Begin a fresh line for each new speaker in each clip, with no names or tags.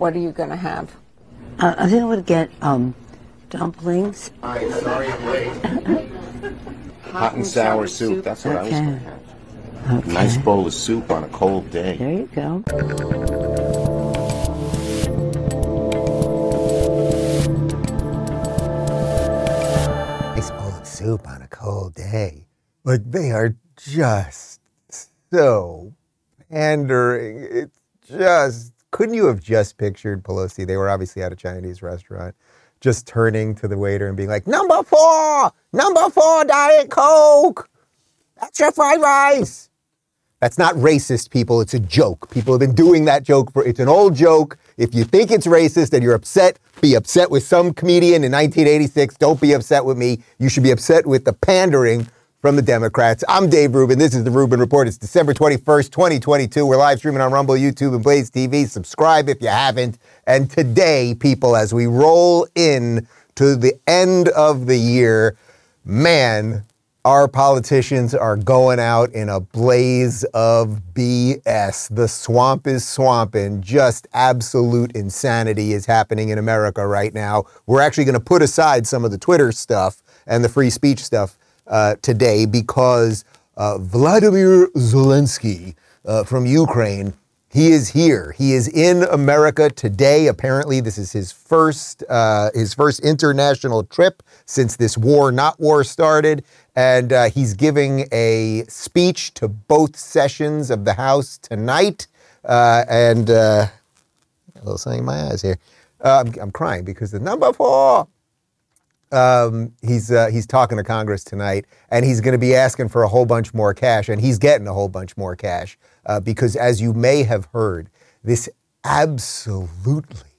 What are you going to have?
Uh, I think I would get um, dumplings.
Hi, sorry I'm late. Hot and sour soup. That's what I was going to have.
Okay.
Nice bowl of soup on a cold day.
There you go.
nice bowl of soup on a cold day. Like they are just so pandering. It's just couldn't you have just pictured Pelosi? They were obviously at a Chinese restaurant, just turning to the waiter and being like, "Number four, number four, Diet Coke, extra fried rice." That's not racist, people. It's a joke. People have been doing that joke for. It's an old joke. If you think it's racist and you're upset, be upset with some comedian in 1986. Don't be upset with me. You should be upset with the pandering from the Democrats. I'm Dave Rubin. This is the Rubin Report. It's December 21st, 2022. We're live streaming on Rumble, YouTube, and Blaze TV. Subscribe if you haven't. And today, people, as we roll in to the end of the year, man, our politicians are going out in a blaze of BS. The swamp is swamping. Just absolute insanity is happening in America right now. We're actually going to put aside some of the Twitter stuff and the free speech stuff uh, today because uh, Vladimir Zelensky uh, from Ukraine he is here. He is in America today. Apparently, this is his first uh, his first international trip since this war, not war, started, and uh, he's giving a speech to both sessions of the House tonight. And a little something in my eyes here. Uh, I'm, I'm crying because the number four um, he's uh, he's talking to Congress tonight, and he's going to be asking for a whole bunch more cash, and he's getting a whole bunch more cash uh, because, as you may have heard, this absolutely,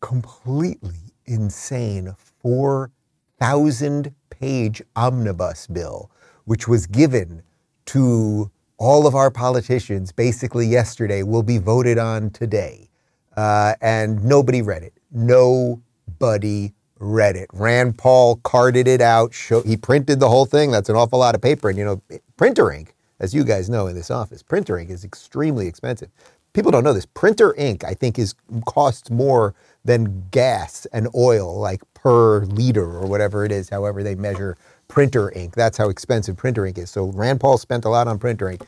completely insane four thousand page omnibus bill, which was given to all of our politicians basically yesterday, will be voted on today, uh, and nobody read it. Nobody read it. Rand Paul carted it out. Show, he printed the whole thing. That's an awful lot of paper. And you know, printer ink, as you guys know in this office, printer ink is extremely expensive. People don't know this. Printer ink, I think, is costs more than gas and oil, like per liter or whatever it is. However they measure printer ink. That's how expensive printer ink is. So Rand Paul spent a lot on printer ink.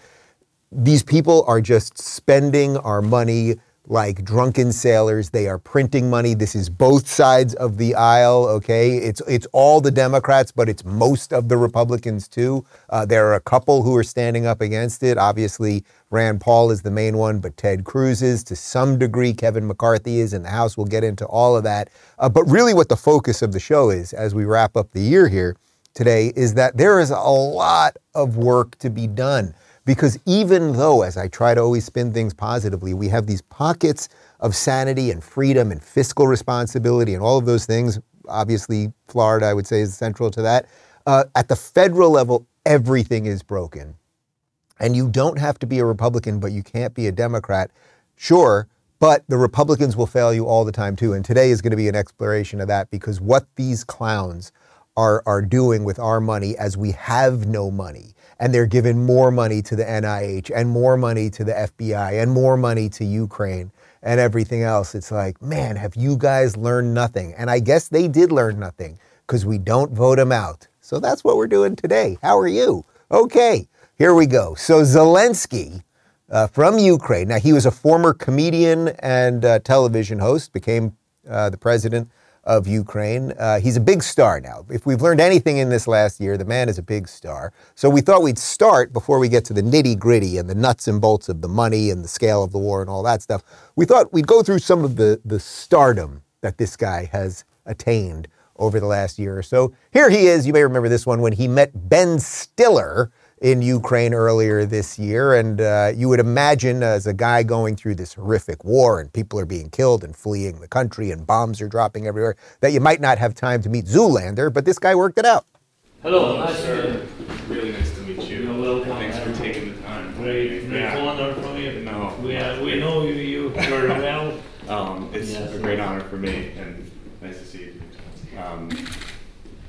These people are just spending our money like drunken sailors. They are printing money. This is both sides of the aisle. Okay, it's it's all the Democrats, but it's most of the Republicans too. Uh, there are a couple who are standing up against it. Obviously, Rand Paul is the main one, but Ted Cruz is to some degree. Kevin McCarthy is in the House. We'll get into all of that. Uh, but really, what the focus of the show is, as we wrap up the year here today, is that there is a lot of work to be done. Because even though, as I try to always spin things positively, we have these pockets of sanity and freedom and fiscal responsibility and all of those things, obviously, Florida, I would say, is central to that. Uh, at the federal level, everything is broken. And you don't have to be a Republican, but you can't be a Democrat. Sure, but the Republicans will fail you all the time too. And today is going to be an exploration of that because what these clowns are, are doing with our money as we have no money and they're giving more money to the NIH and more money to the FBI and more money to Ukraine and everything else. It's like, man, have you guys learned nothing? And I guess they did learn nothing because we don't vote them out. So that's what we're doing today. How are you? Okay, here we go. So Zelensky uh, from Ukraine. Now, he was a former comedian and uh, television host, became uh, the president of Ukraine. Uh, he's a big star now. If we've learned anything in this last year, the man is a big star. So we thought we'd start before we get to the nitty gritty and the nuts and bolts of the money and the scale of the war and all that stuff. We thought we'd go through some of the, the stardom that this guy has attained over the last year or so. Here he is. You may remember this one when he met Ben Stiller in Ukraine earlier this year. And uh, you would imagine, as a guy going through this horrific war and people are being killed and fleeing the country and bombs are dropping everywhere, that you might not have time to meet Zoolander, but this guy worked it out.
Hello, nice to meet
sir.
you.
Really nice to meet you.
You're welcome.
Thanks for taking the time.
Great, great
Yeah.
honor for me.
No.
We, uh, we know you, you very well.
Um, it's
Yes.
a great honor for me and nice to see you. Um,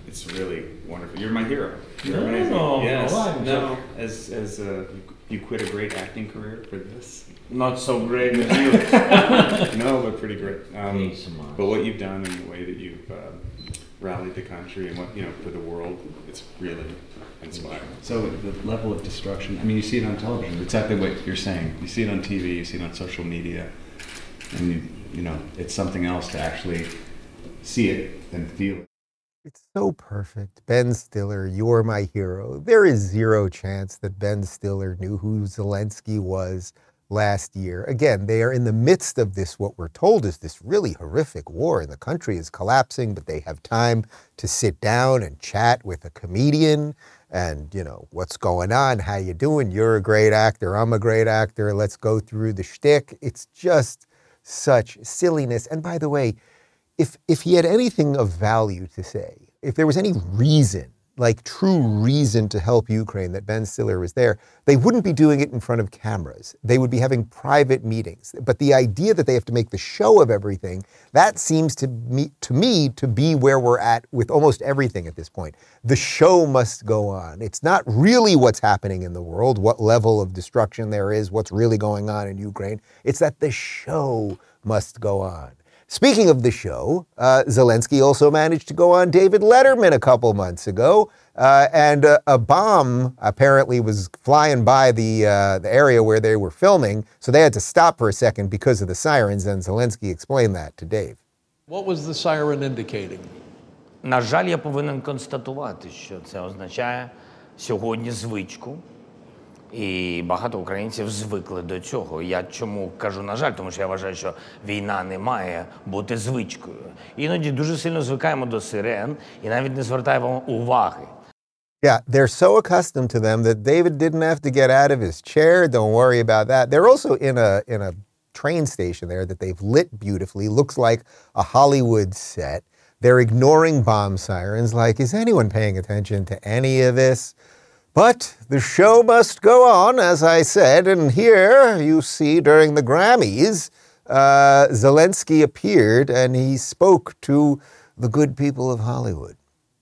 it's really wonderful. You're my hero. You're
No,
amazing.
no,
yes.
no,
no. As as uh, you, you quit a great acting career for this.
Not so great as you.
no, but pretty great. Um,
Thanks so much.
but what you've done and the way that you've uh, rallied the country and what you know for the world, it's really inspiring. So the level of destruction. I mean, you see it on television. Exactly what you're saying. You see it on TV. You see it on social media, and you you know it's something else to actually see it and feel it.
It's so perfect. Ben Stiller, you're my hero. There is zero chance that Ben Stiller knew who Zelensky was last year. Again, they are in the midst of this, what we're told is this really horrific war, and the country is collapsing, but they have time to sit down and chat with a comedian and, you know, what's going on? How you doing? You're a great actor. I'm a great actor. Let's go through the shtick. It's just such silliness. And by the way, if if he had anything of value to say, if there was any reason, like true reason to help Ukraine that Ben Stiller was there, they wouldn't be doing it in front of cameras. They would be having private meetings. But the idea that they have to make the show of everything, that seems to me to me to be where we're at with almost everything at this point. The show must go on. It's not really what's happening in the world, what level of destruction there is, what's really going on in Ukraine. It's that the show must go on. Speaking of the show, uh, Zelensky also managed to go on David Letterman a couple months ago, uh, and uh, a bomb apparently was flying by the uh, the area where they were filming, so they had to stop for a second because of the sirens. And Zelensky explained that to Dave.
What was the siren indicating?
На жаль, я повинен констатувати, що це означає сьогодні звичку. І багато українців звикли до цього. Я чому кажу на жаль, тому що я вважаю, що війна не має бути звичкою. Іноді дуже сильно звикаємо до сирен і навіть не звертаємо уваги.
Yeah, they're so accustomed to them that David didn't have to get out of his chair. Don't worry about that. They're also in a in a train station there that they've lit beautifully. Looks like a Hollywood set. They're ignoring bomb sirens. Like, is anyone paying attention to any of this? But the show must go on, as I said. And here you see during the Grammys, uh, Zelensky appeared and he spoke to the good people of Hollywood.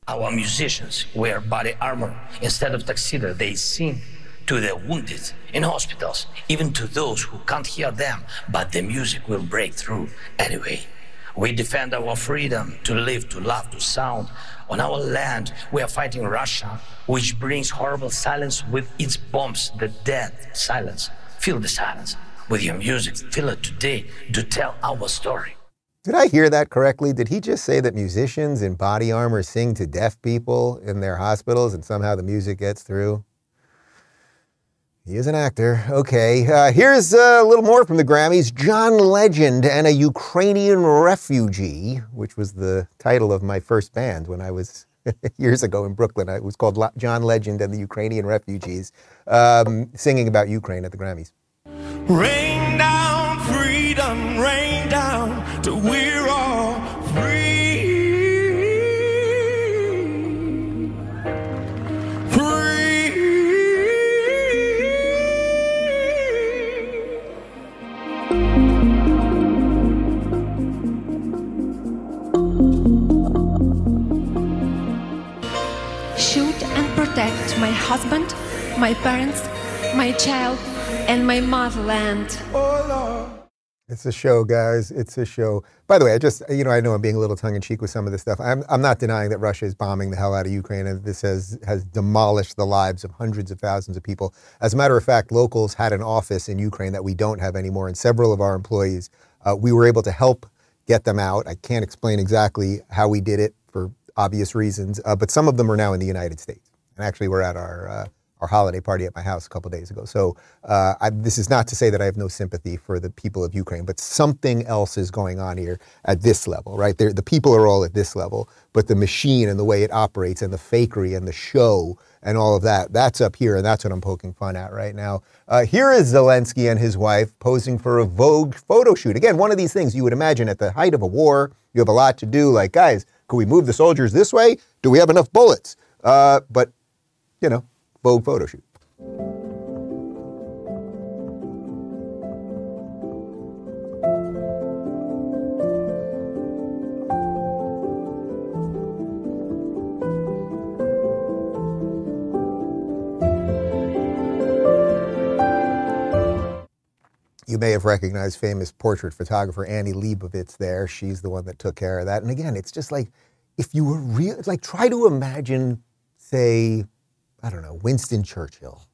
Our musicians wear body armor instead of tuxedo. They sing to the wounded in hospitals, even to those who can't hear them, but the music will break through anyway. We defend our freedom to live, to love, to sound. On our land, we are fighting Russia, which brings horrible silence with its bombs, the dead silence. Feel the silence with your music. Feel it today to tell our story.
Did I hear that correctly? Did he just say that musicians in body armor sing to deaf people in their hospitals and somehow the music gets through? He is an actor. Okay, uh, here's a little more from the Grammys John Legend and a Ukrainian refugee, which was the title of my first band when I was years ago in Brooklyn. It was called John Legend and the Ukrainian Refugees, um, singing about Ukraine at the Grammys.
Rain down, freedom, rain down we're
my parents, my child, and my motherland.
It's a show, guys. It's a show. By the way, I just, you know, I know I'm being a little tongue in cheek with some of this stuff. I'm, I'm not denying that Russia is bombing the hell out of Ukraine and this has, has demolished the lives of hundreds of thousands of people. As a matter of fact, locals had an office in Ukraine that we don't have anymore, and several of our employees, uh, we were able to help get them out. I can't explain exactly how we did it for obvious reasons, uh, but some of them are now in the United States. And actually, we're at our, uh, our holiday party at my house a couple days ago. So uh, I, this is not to say that I have no sympathy for the people of Ukraine, but something else is going on here at this level, right? They're, the people are all at this level, but the machine and the way it operates and the fakery and the show and all of that, that's up here, and that's what I'm poking fun at right now. Uh, here is Zelensky and his wife posing for a Vogue photo shoot. Again, one of these things you would imagine at the height of a war, you have a lot to do. Like, guys, can we move the soldiers this way? Do we have enough bullets? Uh, but, you know, Vogue photo shoot. You may have recognized famous portrait photographer Annie Leibovitz there. She's the one that took care of that. And again, it's just like if you were real, like try to imagine, say, I don't know, Winston Churchill.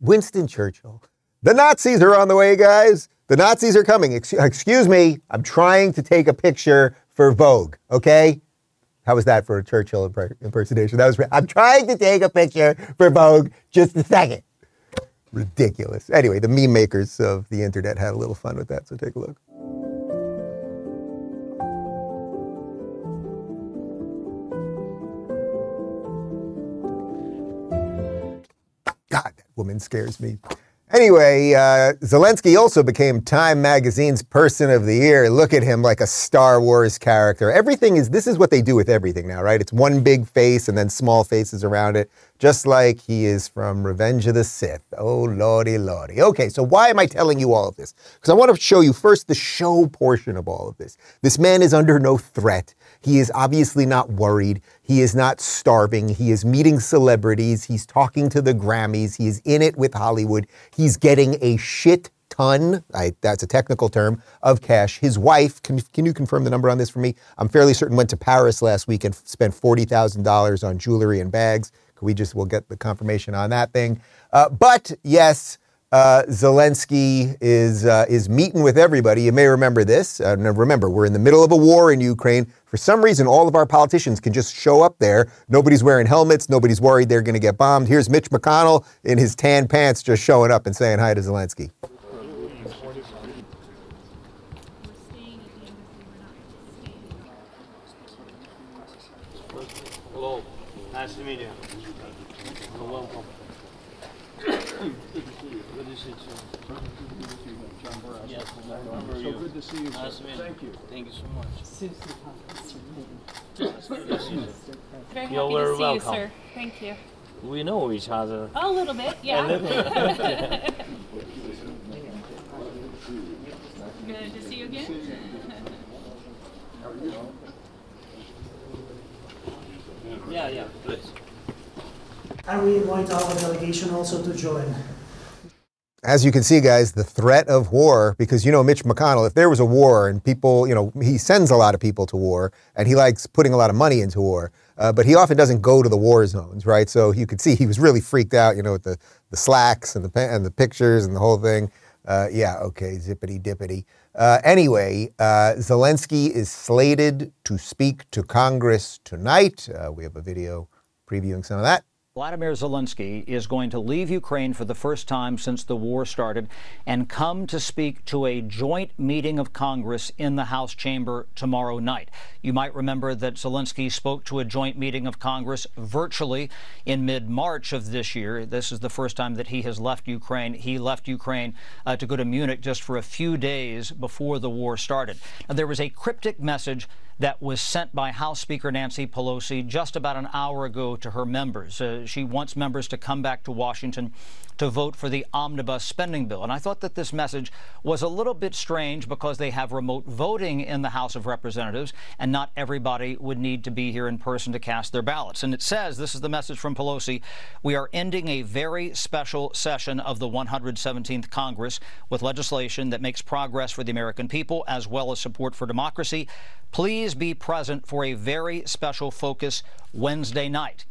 Winston Churchill. The Nazis are on the way, guys. The Nazis are coming. Ex- excuse me, I'm trying to take a picture for Vogue, okay? How was that for a Churchill impersonation? That was. I'm trying to take a picture for Vogue. Just a second. Ridiculous. Anyway, the meme makers of the internet had a little fun with that. So take a look. Woman scares me. Anyway, uh, Zelensky also became Time Magazine's Person of the Year. Look at him like a Star Wars character. Everything is, this is what they do with everything now, right? It's one big face and then small faces around it, just like he is from Revenge of the Sith. Oh, lordy, lordy. Okay, so why am I telling you all of this? Because I want to show you first the show portion of all of this. This man is under no threat. He is obviously not worried. He is not starving. He is meeting celebrities. He's talking to the Grammys. He is in it with Hollywood. He's getting a shit ton, I, that's a technical term, of cash. His wife, can, can you confirm the number on this for me? I'm fairly certain went to Paris last week and spent $40,000 on jewelry and bags. We just, we'll get the confirmation on that thing. Uh, but yes, uh, Zelensky is uh, is meeting with everybody. You may remember this. Uh, remember, we're in the middle of a war in Ukraine. For some reason, all of our politicians can just show up there. Nobody's wearing helmets. Nobody's worried they're going to get bombed. Here's Mitch McConnell in his tan pants, just showing up and saying hi to Zelensky.
Hello. Nice to meet you. You're welcome. Good to see you. Yes, I remember you. So good to see you. Nice to meet you. Thank you. Thank you so much. It's good to see you.
Very happy
You're
to see
welcome.
you, sir. Thank you.
We know each other.
A little bit, yeah.
little bit.
Good to see you again.
Yeah, yeah, please.
And we invite our delegation also to join.
As you can see, guys, the threat of war, because you know Mitch McConnell, if there was a war and people, you know, he sends a lot of people to war and he likes putting a lot of money into war, uh, but he often doesn't go to the war zones, right? So you could see he was really freaked out, you know, with the, the slacks and the, and the pictures and the whole thing. Uh, yeah, okay, zippity dippity. Uh, anyway, uh, Zelensky is slated to speak to Congress tonight. Uh, we have a video previewing some of that.
Vladimir Zelensky is going to leave Ukraine for the first time since the war started and come to speak to a joint meeting of Congress in the House chamber tomorrow night. You might remember that Zelensky spoke to a joint meeting of Congress virtually in mid March of this year. This is the first time that he has left Ukraine. He left Ukraine uh, to go to Munich just for a few days before the war started. Now, there was a cryptic message that was sent by House Speaker Nancy Pelosi just about an hour ago to her members. Uh, she wants members to come back to Washington to vote for the omnibus spending bill. And I thought that this message was a little bit strange because they have remote voting in the House of Representatives, and not everybody would need to be here in person to cast their ballots. And it says this is the message from Pelosi we are ending a very special session of the 117th Congress with legislation that makes progress for the American people as well as support for democracy. Please be present for a very special focus Wednesday night.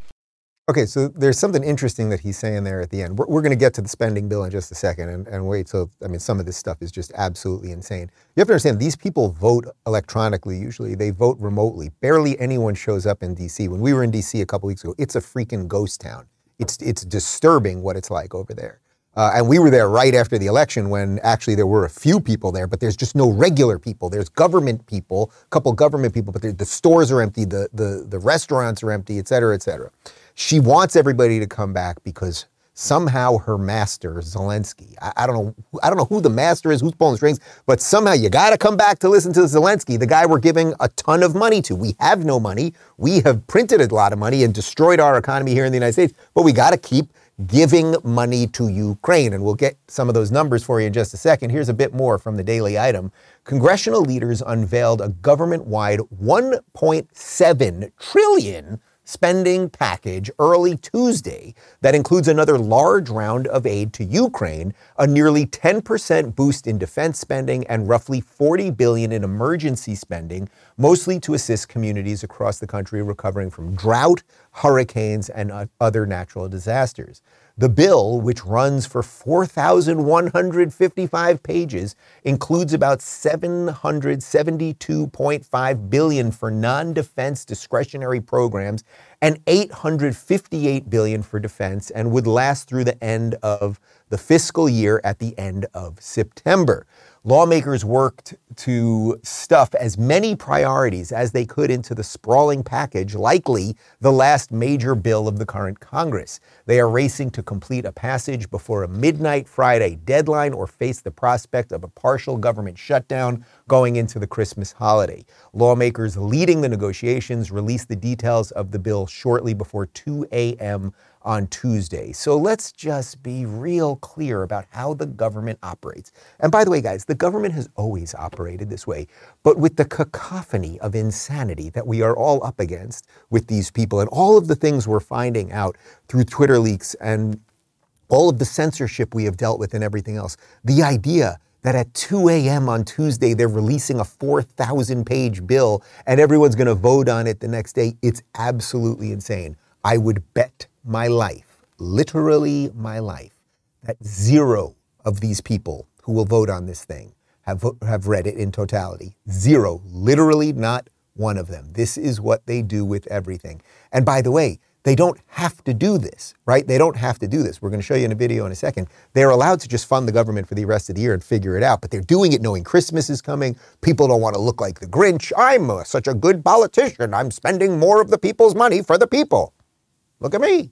Okay, so there's something interesting that he's saying there at the end. We're, we're going to get to the spending bill in just a second and, and wait till, I mean, some of this stuff is just absolutely insane. You have to understand, these people vote electronically usually, they vote remotely. Barely anyone shows up in DC. When we were in DC a couple weeks ago, it's a freaking ghost town. It's, it's disturbing what it's like over there. Uh, and we were there right after the election when actually there were a few people there, but there's just no regular people. There's government people, a couple government people, but the- the stores are empty, the, the, the restaurants are empty, et cetera, et cetera. She wants everybody to come back because somehow her master, Zelensky, I, I don't know, I don't know who the master is, who's pulling the strings, but somehow you got to come back to listen to Zelensky, the guy we're giving a ton of money to. We have no money. We have printed a lot of money and destroyed our economy here in the United States, but we got to keep giving money to Ukraine. And we'll get some of those numbers for you in just a second. Here's a bit more from the daily item. Congressional leaders unveiled a government wide 1.7 trillion spending package early Tuesday that includes another large round of aid to Ukraine, a nearly 10% boost in defense spending and roughly 40 billion in emergency spending, mostly to assist communities across the country recovering from drought, hurricanes and other natural disasters. The bill, which runs for 4,155 pages, includes about 772.5 billion for non-defense discretionary programs and 858 billion for defense and would last through the end of the fiscal year at the end of September. Lawmakers worked to stuff as many priorities as they could into the sprawling package, likely the last major bill of the current Congress. They are racing to complete a passage before a midnight Friday deadline or face the prospect of a partial government shutdown going into the Christmas holiday. Lawmakers leading the negotiations released the details of the bill shortly before 2 a.m on Tuesday. So let's just be real clear about how the government operates. And by the way, guys, the government has always operated this way, but with the cacophony of insanity that we are all up against with these people and all of the things we're finding out through Twitter leaks and all of the censorship we have dealt with and everything else, the idea that at 2 a.m. on Tuesday they're releasing a 4,000 page bill and everyone's going to vote on it the next day, it's absolutely insane. I would bet my life, literally my life, that zero of these people who will vote on this thing have, have read it in totality. Zero. Literally not one of them. This is what they do with everything. And by the way, they don't have to do this, right? They don't have to do this. We're going to show you in a video in a second. They're allowed to just fund the government for the rest of the year and figure it out, but they're doing it knowing Christmas is coming. People don't want to look like the Grinch. I'm a, such a good politician. I'm spending more of the people's money for the people. Look at me.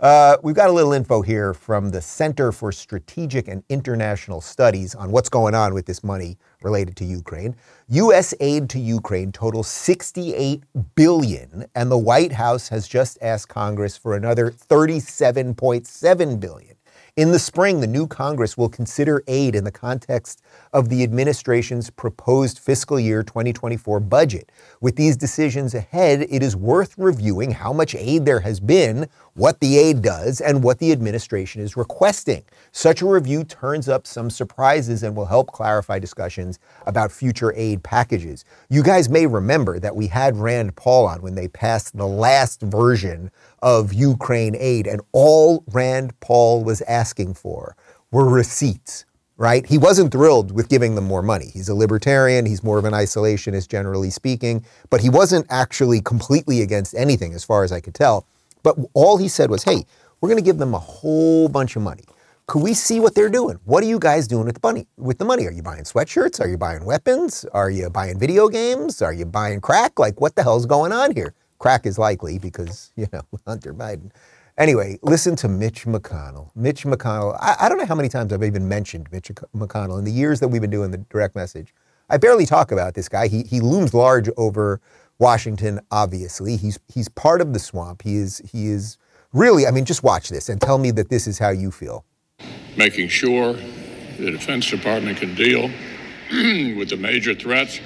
Uh, we've got a little info here from the Center for Strategic and International Studies on what's going on with this money related to Ukraine. U.S. aid to Ukraine totals 68 billion, and the White House has just asked Congress for another 37.7 billion. In the spring, the new Congress will consider aid in the context of the administration's proposed fiscal year 2024 budget. With these decisions ahead, it is worth reviewing how much aid there has been, what the aid does, and what the administration is requesting. Such a review turns up some surprises and will help clarify discussions about future aid packages. You guys may remember that we had Rand Paul on when they passed the last version of Ukraine aid, and all Rand Paul was asking for were receipts right? He wasn't thrilled with giving them more money. He's a libertarian, he's more of an isolationist, generally speaking, but he wasn't actually completely against anything, as far as I could tell. But all he said was, hey, we're going to give them a whole bunch of money. Could we see what they're doing? What are you guys doing with the money? With the money, are you buying sweatshirts? Are you buying weapons? Are you buying video games? Are you buying crack? Like, what the hell's going on here? Crack is likely because you know Hunter Biden. Anyway, listen to Mitch McConnell. Mitch McConnell, I, I, don't know how many times I've even mentioned Mitch McConnell in the years that we've been doing the direct message. I barely talk about this guy. He, he looms large over Washington, obviously. He's, he's part of the swamp. He is, he is really, I mean, just watch this and tell me that this is how you feel.
Making sure the Defense Department can deal with the major threats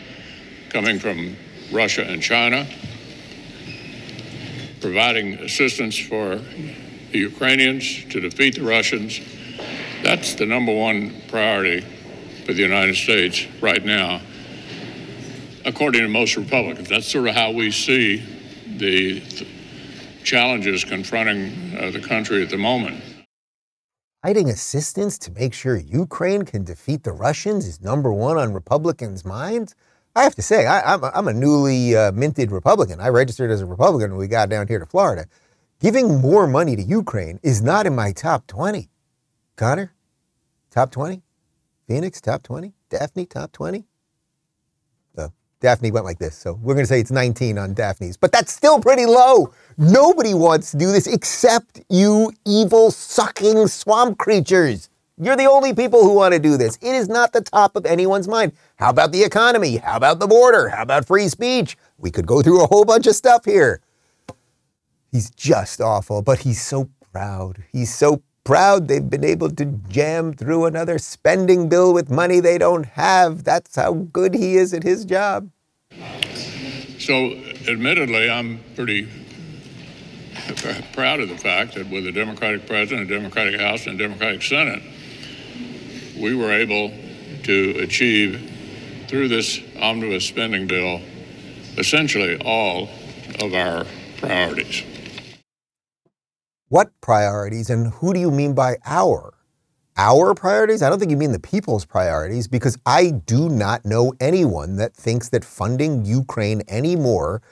coming from Russia and China providing assistance for the Ukrainians to defeat the Russians. That's the number one priority for the United States right now, according to most Republicans. That's sort of how we see the th- challenges confronting uh, the country at the moment.
Providing assistance to make sure Ukraine can defeat the Russians is number one on Republicans' minds. I have to say, I, am a newly uh, minted Republican. I registered as a Republican when we got down here to Florida. Giving more money to Ukraine is not in my top 20. Connor, top 20? Phoenix, top 20? Daphne, top 20? Daphne went like this, so we're going to say it's 19 on Daphne's, but that's still pretty low. Nobody wants to do this except you evil, sucking swamp creatures. You're the only people who want to do this. It is not the top of anyone's mind. How about the economy? How about the border? How about free speech? We could go through a whole bunch of stuff here. He's just awful, but he's so proud. He's so proud they've been able to jam through another spending bill with money they don't have. That's how good he is at his job.
So, admittedly, I'm pretty proud of the fact that with a Democratic president, a Democratic House, and a Democratic Senate, we were able to achieve through this omnibus spending bill essentially all of our priorities.
What priorities and who do you mean by our? Our priorities? I don't think you mean the people's priorities because I do not know anyone that thinks that funding Ukraine anymore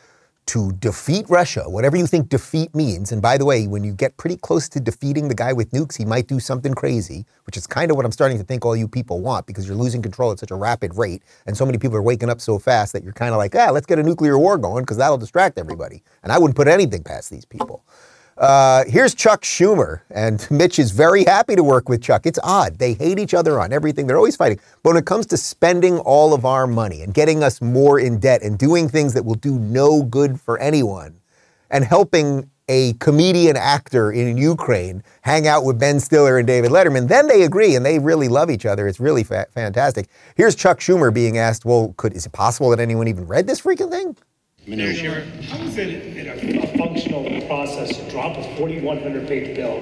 to defeat Russia, whatever you think defeat means. And by the way, when you get pretty close to defeating the guy with nukes, he might do something crazy, which is kind of what I'm starting to think all you people want because you're losing control at such a rapid rate. And so many people are waking up so fast that you're kind of like, ah, let's get a nuclear war going because that'll distract everybody. And I wouldn't put anything past these people. Uh, here's Chuck Schumer, and Mitch is very happy to work with Chuck. It's odd. They hate each other on everything. They're always fighting. But when it comes to spending all of our money and getting us more in debt and doing things that will do no good for anyone and helping a comedian actor in Ukraine hang out with Ben Stiller and David Letterman, then they agree and they really love each other. It's really fa- fantastic. Here's Chuck Schumer being asked, well, could, is it possible that anyone even read this freaking thing?
Sure. How is it in a, a functional process to drop a 4,100 page bill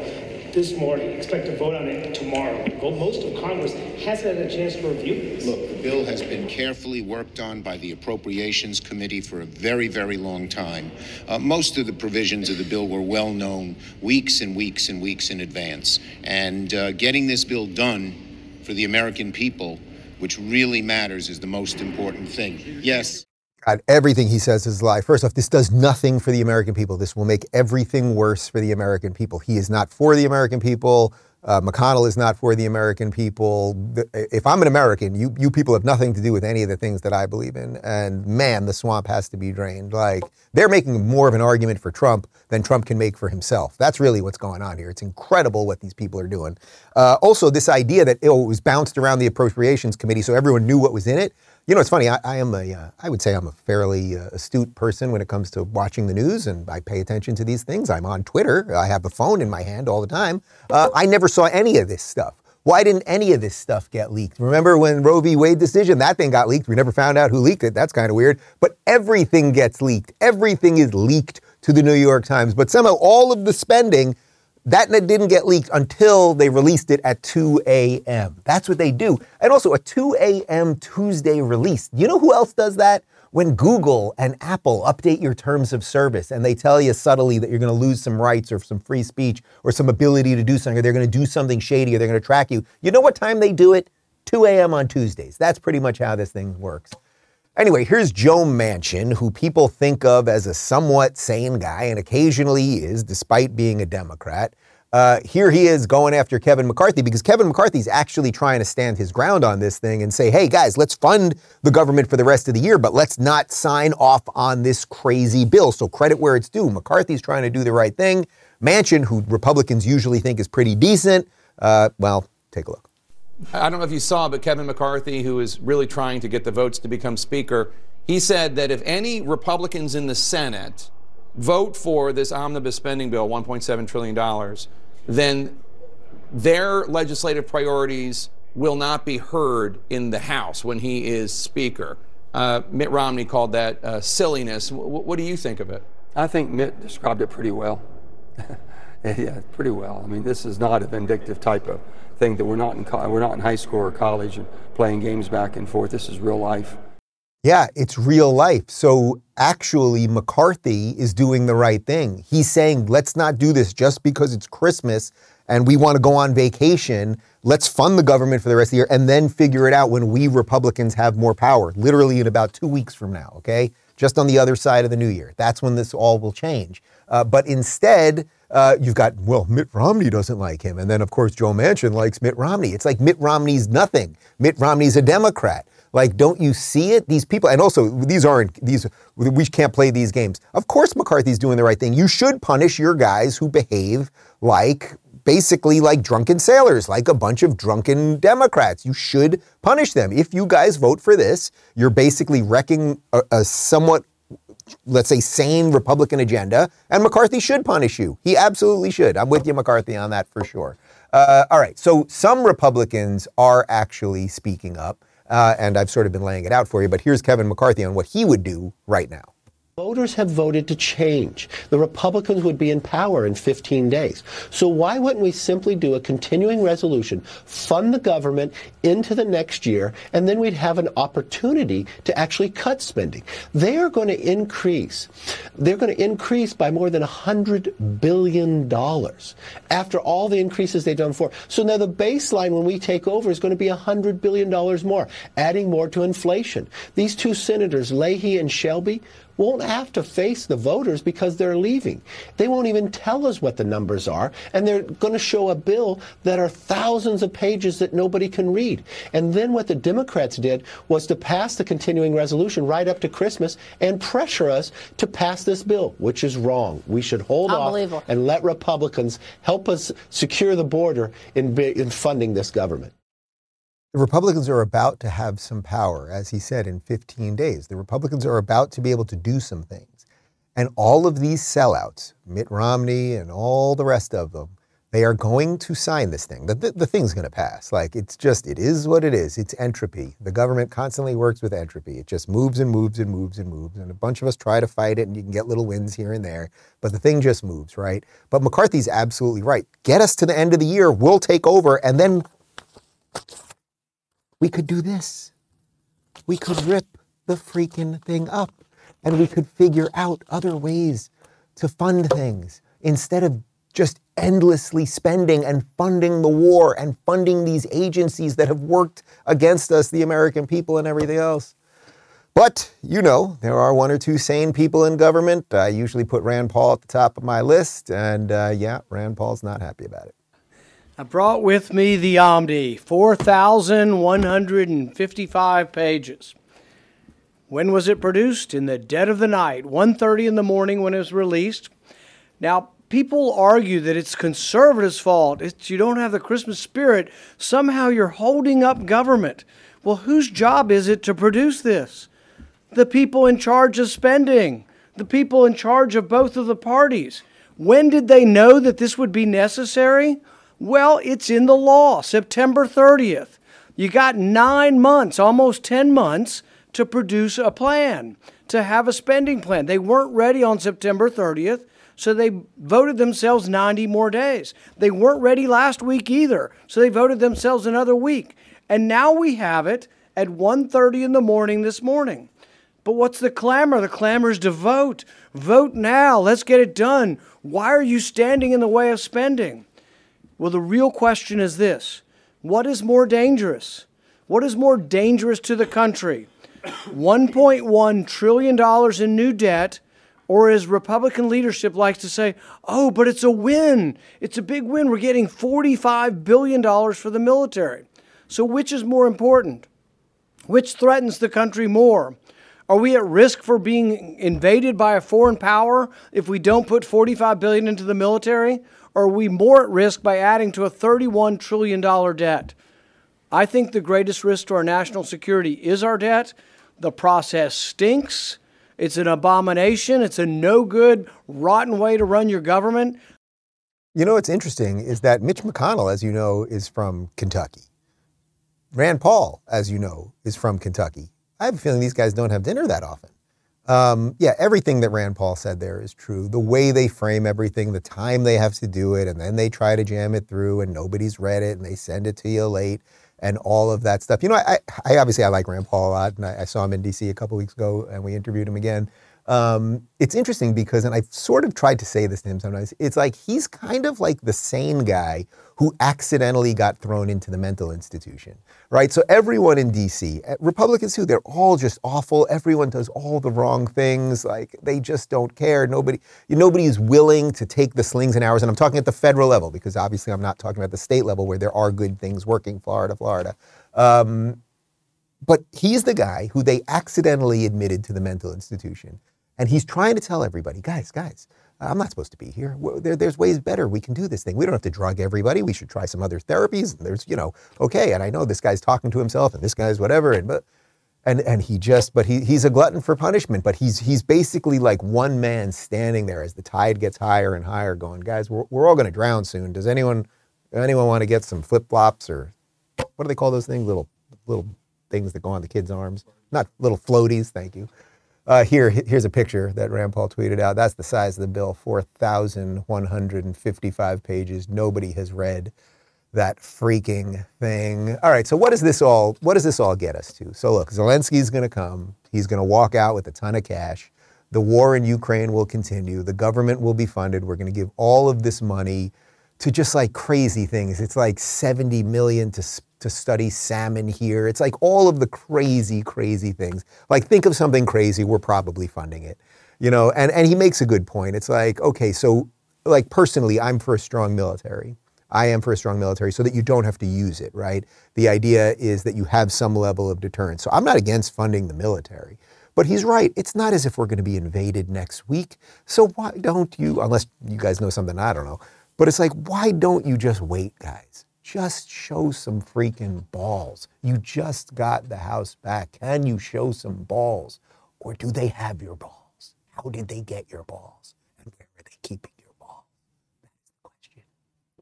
this morning, expect to vote on it tomorrow? Well, most of Congress hasn't had a chance to review this.
Look, the bill has been carefully worked on by the Appropriations Committee for a very, very long time. Uh, most of the provisions of the bill were well known weeks and weeks and weeks in advance. And uh, getting this bill done for the American people, which really matters, is the most important thing. Yes.
God, everything he says is a lie. First off, this does nothing for the American people. This will make everything worse for the American people. He is not for the American people. Uh, McConnell is not for the American people. If I'm an American, you, you people have nothing to do with any of the things that I believe in. And man, the swamp has to be drained. Like, they're making more of an argument for Trump than Trump can make for himself. That's really what's going on here. It's incredible what these people are doing. Uh, also, this idea that oh, it was bounced around the Appropriations Committee so everyone knew what was in it. You know, it's funny. I, I am a, uh, I would say I'm a fairly uh, astute person when it comes to watching the news, and I pay attention to these things. I'm on Twitter. I have a phone in my hand all the time. Uh, I never saw any of this stuff. Why didn't any of this stuff get leaked? Remember when Roe v. Wade decision, that thing got leaked. We never found out who leaked it. That's kind of weird. But everything gets leaked. Everything is leaked to the New York Times. But somehow all of the spending that didn't get leaked until they released it at 2 a.m. That's what they do. And also a 2 a.m. Tuesday release. You know who else does that? When Google and Apple update your terms of service and they tell you subtly that you're going to lose some rights or some free speech or some ability to do something, or they're going to do something shady or they're going to track you. You know what time they do it? 2 a.m. on Tuesdays. That's pretty much how this thing works. Anyway, here's Joe Manchin, who people think of as a somewhat sane guy, and occasionally he is, despite being a Democrat. Uh, here he is going after Kevin McCarthy because Kevin McCarthy's actually trying to stand his ground on this thing and say, hey, guys, let's fund the government for the rest of the year, but let's not sign off on this crazy bill. So credit where it's due. McCarthy's trying to do the right thing. Manchin, who Republicans usually think is pretty decent, uh, well, take a look.
I don't know if you saw, but Kevin McCarthy, who is really trying to get the votes to become Speaker, he said that if any Republicans in the Senate vote for this omnibus spending bill, $1.7 trillion, then their legislative priorities will not be heard in the House when he is Speaker. Uh, Mitt Romney called that uh, silliness. W- what do you think of it?
I think Mitt described it pretty well. yeah, pretty well. I mean, this is not a vindictive type of thing that we're not in we're not in high school or college and playing games back and forth. This is real life.
Yeah, it's real life. So actually, McCarthy is doing the right thing. He's saying, let's not do this just because it's Christmas and we want to go on vacation. Let's fund the government for the rest of the year and then figure it out when we Republicans have more power, literally in about two weeks from now, okay? Just on the other side of the new year. That's when this all will change. Uh, but instead, uh, you've got, well, Mitt Romney doesn't like him. And then, of course, Joe Manchin likes Mitt Romney. It's like Mitt Romney's nothing. Mitt Romney's a Democrat. Like, don't you see it? These people, and also these aren't these. We can't play these games. Of course, McCarthy's doing the right thing. You should punish your guys who behave like basically like drunken sailors, like a bunch of drunken Democrats. You should punish them. If you guys vote for this, you're basically wrecking a, a somewhat let's say, sane Republican agenda, and McCarthy should punish you. He absolutely should. I'm with you, McCarthy, on that for sure. Uh, all right, so some Republicans are actually speaking up, uh, and I've sort of been laying it out for you, but here's Kevin McCarthy on what he would do right now.
Voters have voted to change. The Republicans would be in power in 15 days. So why wouldn't we simply do a continuing resolution, fund the government into the next year, and then we'd have an opportunity to actually cut spending? They are going to increase. They're going to increase by more than $100 billion after all the increases they've done before. So now the baseline when we take over is going to be $100 billion more, adding more to inflation. These two senators, Leahy and Shelby, won't have to face the voters because they're leaving. They won't even tell us what the numbers are, and they're going to show a bill that are thousands of pages that nobody can read. And then what the Democrats did was to pass the continuing resolution right up to Christmas and pressure us to pass this bill, which is wrong. We should hold off and let Republicans help us secure the border in, in funding this government.
The Republicans are about to have some power, as he said, in 15 days. The Republicans are about to be able to do some things. And all of these sellouts, Mitt Romney and all the rest of them, they are going to sign this thing. The, the, the thing's going to pass. Like, it's just, it is what it is. It's entropy. The government constantly works with entropy. It just moves and moves and moves and moves. And a bunch of us try to fight it, and you can get little wins here and there. But the thing just moves, right? But McCarthy's absolutely right. Get us to the end of the year, we'll take over, and then we could do this. We could rip the freaking thing up and we could figure out other ways to fund things instead of just endlessly spending and funding the war and funding these agencies that have worked against us, the American people, and everything else. But, you know, there are one or two sane people in government. I usually put Rand Paul at the top of my list, and uh, yeah, Rand Paul's not happy about it.
I brought with me the Omni, 4,155 pages. When was it produced? In the dead of the night, 1:30 in the morning when it was released. Now, people argue that it's conservatives' fault. It's you don't have the Christmas spirit. Somehow you're holding up government. Well, whose job is it to produce this? The people in charge of spending, the people in charge of both of the parties. When did they know that this would be necessary? Well, it's in the law, September 30th. You got nine months, almost 10 months, to produce a plan, to have a spending plan. They weren't ready on September 30th, so they voted themselves 90 more days. They weren't ready last week either, so they voted themselves another week. And now we have it at 1:30 in the morning this morning. But what's the clamor? The clamor is to vote. Vote now. Let's get it done. Why are you standing in the way of spending? Well, the real question is this What is more dangerous? What is more dangerous to the country? $1.1 trillion in new debt, or as Republican leadership likes to say, oh, but it's a win. It's a big win. We're getting $45 billion for the military. So, which is more important? Which threatens the country more? Are we at risk for being invaded by a foreign power if we don't put 45 billion into the military? Are we more at risk by adding to a 31 trillion dollar debt? I think the greatest risk to our national security is our debt. The process stinks. It's an abomination. It's a no good, rotten way to run your government.
You know what's interesting is that Mitch McConnell, as you know, is from Kentucky. Rand Paul, as you know, is from Kentucky. I have a feeling these guys don't have dinner that often. Um, yeah, everything that Rand Paul said there is true. The way they frame everything, the time they have to do it, and then they try to jam it through, and nobody's read it, and they send it to you late, and all of that stuff. You know, I, I obviously I like Rand Paul a lot, and I, I saw him in D.C. a couple weeks ago, and we interviewed him again. Um, it's interesting because, and I've sort of tried to say this to him sometimes, it's like he's kind of like the sane guy who accidentally got thrown into the mental institution, right? So everyone in DC, eh, Republicans too, they're all just awful. Everyone does all the wrong things. Like they just don't care. Nobody, nobody is willing to take the slings and arrows. And I'm talking at the federal level because obviously I'm not talking about the state level where there are good things working, Florida, Florida. Um, but he's the guy who they accidentally admitted to the mental institution. And he's trying to tell everybody, guys, guys, I'm not supposed to be here. There, there's ways better. We can do this thing. We don't have to drug everybody. We should try some other therapies. And there's, you know, okay. And I know this guy's talking to himself, and this guy's whatever. And but, and and he just, but he he's a glutton for punishment. But he's he's basically like one man standing there as the tide gets higher and higher, going, guys, we're we're all going to drown soon. Does anyone anyone want to get some flip flops or what do they call those things? Little little things that go on the kids' arms. Not little floaties. Thank you. Uh, here, here's a picture that Rand Paul tweeted out. That's the size of the bill, 4,155 pages. Nobody has read that freaking thing. All right, so what does this all what does this all get us to? So look, Zelensky's going to come. He's going to walk out with a ton of cash. The war in Ukraine will continue. The government will be funded. We're going to give all of this money to just like crazy things. It's like 70 million to to study salmon here. It's like all of the crazy crazy things. Like think of something crazy, we're probably funding it. You know, and and he makes a good point. It's like, okay, so like personally, I'm for a strong military. I am for a strong military so that you don't have to use it, right? The idea is that you have some level of deterrence. So I'm not against funding the military. But he's right. It's not as if we're going to be invaded next week. So why don't you, unless you guys know something I don't know, but it's like, why don't you just wait, guys? Just show some freaking balls. You just got the House back. Can you show some balls? Or do they have your balls? How did they get your balls? And where are they keeping your balls? That's the question.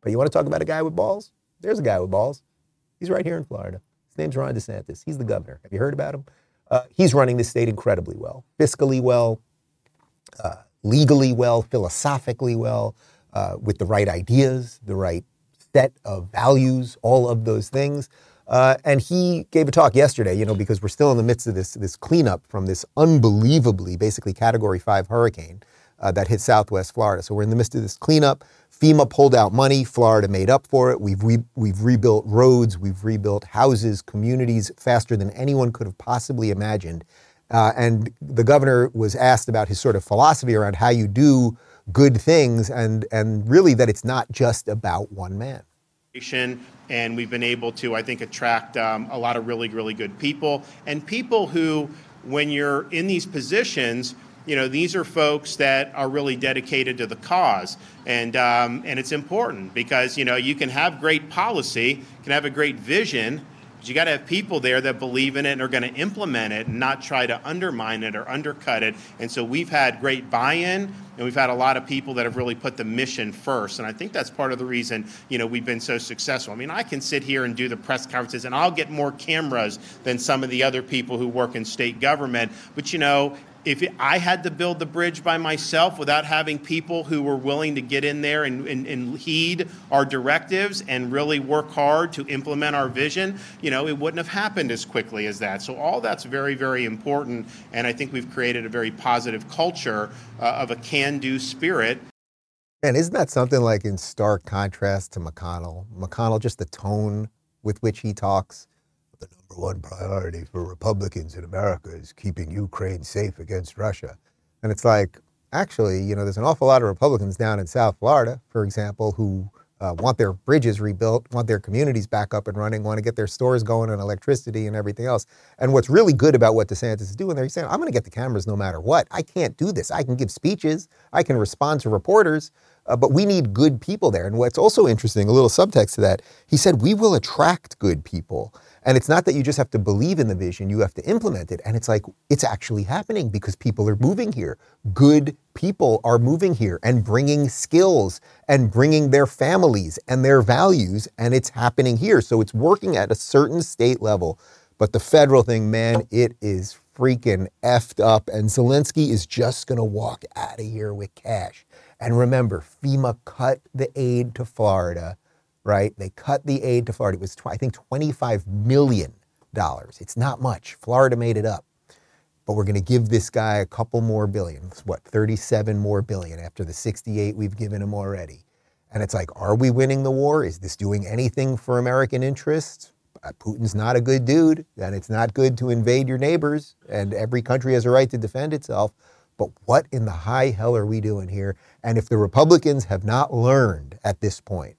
But you want to talk about a guy with balls? There's a guy with balls. He's right here in Florida. His name's Ron DeSantis. He's the governor. Have you heard about him? Uh, he's running the state incredibly well, fiscally well, uh, legally well, philosophically well, uh, with the right ideas, the right set of values, all of those things. Uh, and he gave a talk yesterday, you know, because we're still in the midst of this, this cleanup from this unbelievably, basically category five hurricane uh, that hit Southwest Florida. So we're in the midst of this cleanup. FEMA pulled out money. Florida made up for it. We've, re- we've rebuilt roads. We've rebuilt houses, communities faster than anyone could have possibly imagined. Uh, and the governor was asked about his sort of philosophy around how you do good things and, and really that it's not just about one man.
And we've been able to, I think, attract um, a lot of really, really good people and people who, when you're in these positions, you know, these are folks that are really dedicated to the cause, and um, and it's important because you know you can have great policy, can have a great vision, you got to have people there that believe in it and are going to implement it, and not try to undermine it or undercut it. And so we've had great buy-in, and we've had a lot of people that have really put the mission first. And I think that's part of the reason you know we've been so successful. I mean, I can sit here and do the press conferences, and I'll get more cameras than some of the other people who work in state government, but you know if I had to build the bridge by myself without having people who were willing to get in there and, and, and, heed our directives and really work hard to implement our vision, you know, it wouldn't have happened as quickly as that. So all that's very, very important. And I think we've created a very positive culture uh, of a can-do spirit.
And isn't that something like in stark contrast to McConnell? McConnell, just the tone with which he talks number one priority for Republicans in America is keeping Ukraine safe against Russia. And it's like, actually, you know, there's an awful lot of Republicans down in South Florida, for example, who uh, want their bridges rebuilt, want their communities back up and running, want to get their stores going and electricity and everything else. And what's really good about what DeSantis is doing there, he's saying, I'm going to get the cameras no matter what. I can't do this. I can give speeches, I can respond to reporters, uh, but we need good people there. And what's also interesting, a little subtext to that, he said, we will attract good people. And it's not that you just have to believe in the vision, you have to implement it. And it's like, it's actually happening because people are moving here. Good people are moving here and bringing skills and bringing their families and their values. And it's happening here. So it's working at a certain state level. But the federal thing, man, it is freaking effed up. And Zelenskyy is just going to walk out of here with cash. And remember, FEMA cut the aid to Florida right? They cut the aid to Florida. It was, I think, $25 million. It's not much. Florida made it up. But we're going to give this guy a couple more billion. What, 37 more billion after the 68 we've given him already. And it's like, are we winning the war? Is this doing anything for American interests? Uh, Putin's not a good dude, and it's not good to invade your neighbors, and every country has a right to defend itself. But what in the high hell are we doing here? And if the Republicans have not learned at this point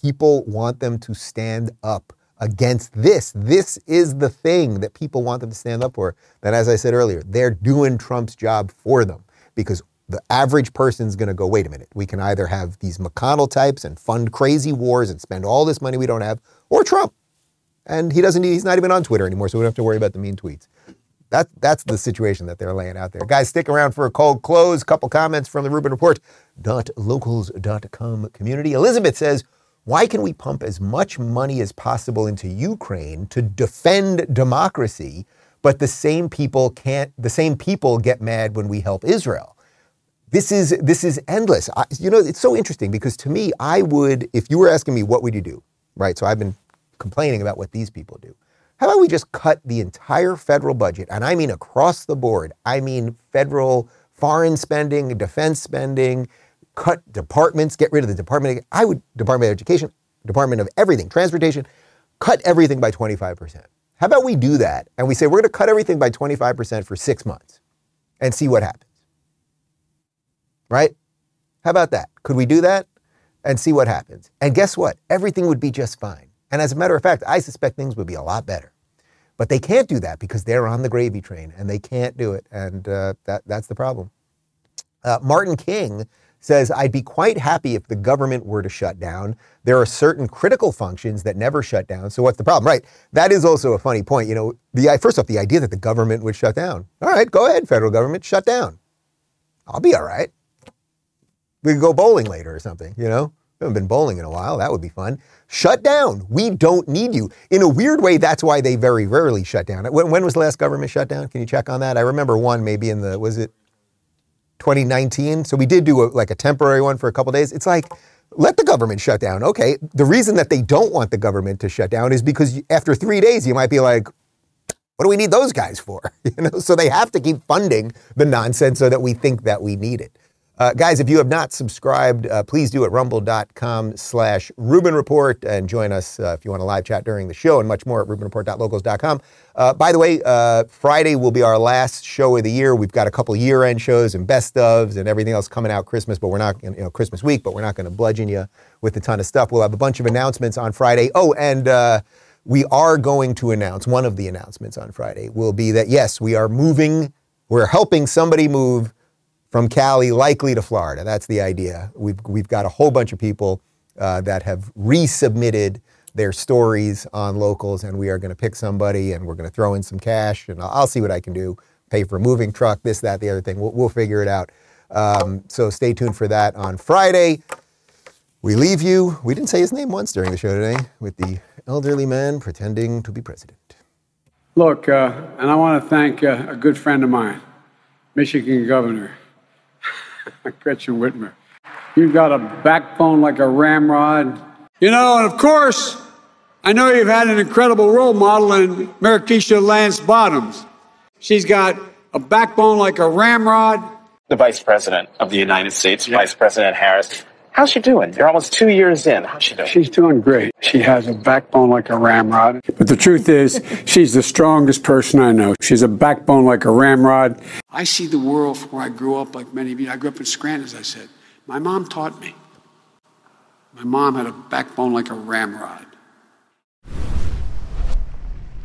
people want them to stand up against this. This is the thing that people want them to stand up for. That, as I said earlier, they're doing Trump's job for them because the average person's going to go, wait a minute, we can either have these McConnell types and fund crazy wars and spend all this money we don't have, or Trump. And he doesn't, he's not even on Twitter anymore, so we don't have to worry about the mean tweets. That, that's the situation that they're laying out there. Guys, stick around for a cold close. Couple comments from the Rubin Report. Locals.com community. Elizabeth says, why can we pump as much money as possible into Ukraine to defend democracy, but the same people can't. The same people get mad when we help Israel. This is this is endless. I, you know, it's so interesting because to me, I would if you were asking me what would you do, right? So I've been complaining about what these people do. How about we just cut the entire federal budget, and I mean across the board. I mean federal foreign spending, defense spending, cut departments, get rid of the department. I would Department of Education, Department of everything, transportation, cut everything by 25%. How about we do that and we say we're going to cut everything by 25% for six months and see what happens? Right? How about that? Could we do that and see what happens? And guess what? Everything would be just fine. And as a matter of fact, I suspect things would be a lot better. But they can't do that because they're on the gravy train and they can't do it. And uh, that, that's the problem. Uh, Martin King says, I'd be quite happy if the government were to shut down. There are certain critical functions that never shut down. So what's the problem? Right. That is also a funny point. You know, the first off, the idea that the government would shut down. All right, go ahead, federal government, shut down. I'll be all right. We could go bowling later or something, you know? We haven't been bowling in a while. That would be fun. Shut down. We don't need you. In a weird way, that's why they very rarely shut down. When, when was the last government shutdown? Can you check on that? I remember one maybe in the, was it 2019? So we did do a, like a temporary one for a couple days. It's like, let the government shut down. Okay. The reason that they don't want the government to shut down is because after three days, you might be like, what do we need those guys for? You know, so they have to keep funding the nonsense so that we think that we need it. Uh, guys, if you have not subscribed, uh, please do at rumble.com slash Rubin Report and join us uh, if you want to live chat during the show and much more at rubinreport.locals.com. Uh, by the way, uh, Friday will be our last show of the year. We've got a couple year-end shows and best ofs and everything else coming out Christmas, but we're not, you know, Christmas week, but we're not going to bludgeon you with a ton of stuff. We'll have a bunch of announcements on Friday. Oh, and uh, we are going to announce, one of the announcements on Friday will be that, yes, we are moving, we're helping somebody move from Cali, likely to Florida. That's the idea. We've, we've got a whole bunch of people uh, that have resubmitted their stories on locals, and we are going to pick somebody and we're going to throw in some cash, and I'll, I'll, see what I can do. Pay for a moving truck, this, that, the other thing. We'll, we'll figure it out. Um, so stay tuned for that on Friday. We leave you, we didn't say his name once during the show today, with the elderly man pretending to be president.
Look, uh, and I want to thank uh, a good friend of mine, Michigan Governor Gretchen Whitmer. You've got a backbone like a ramrod. You know, and of course, I know you've had an incredible role model in Marikisha Lance Bottoms. She's got a backbone like a ramrod.
The Vice President of the United States, yeah. Vice President Harris. How's she doing? You're almost two years in. How's she doing?
She's doing great. She has a backbone like a ramrod. But the truth is, she's the strongest person I know. She's a backbone like a ramrod. I see the world from where I grew up, like many of you. I grew up in Scranton, as I said. My mom taught me. My mom had a backbone like a ramrod.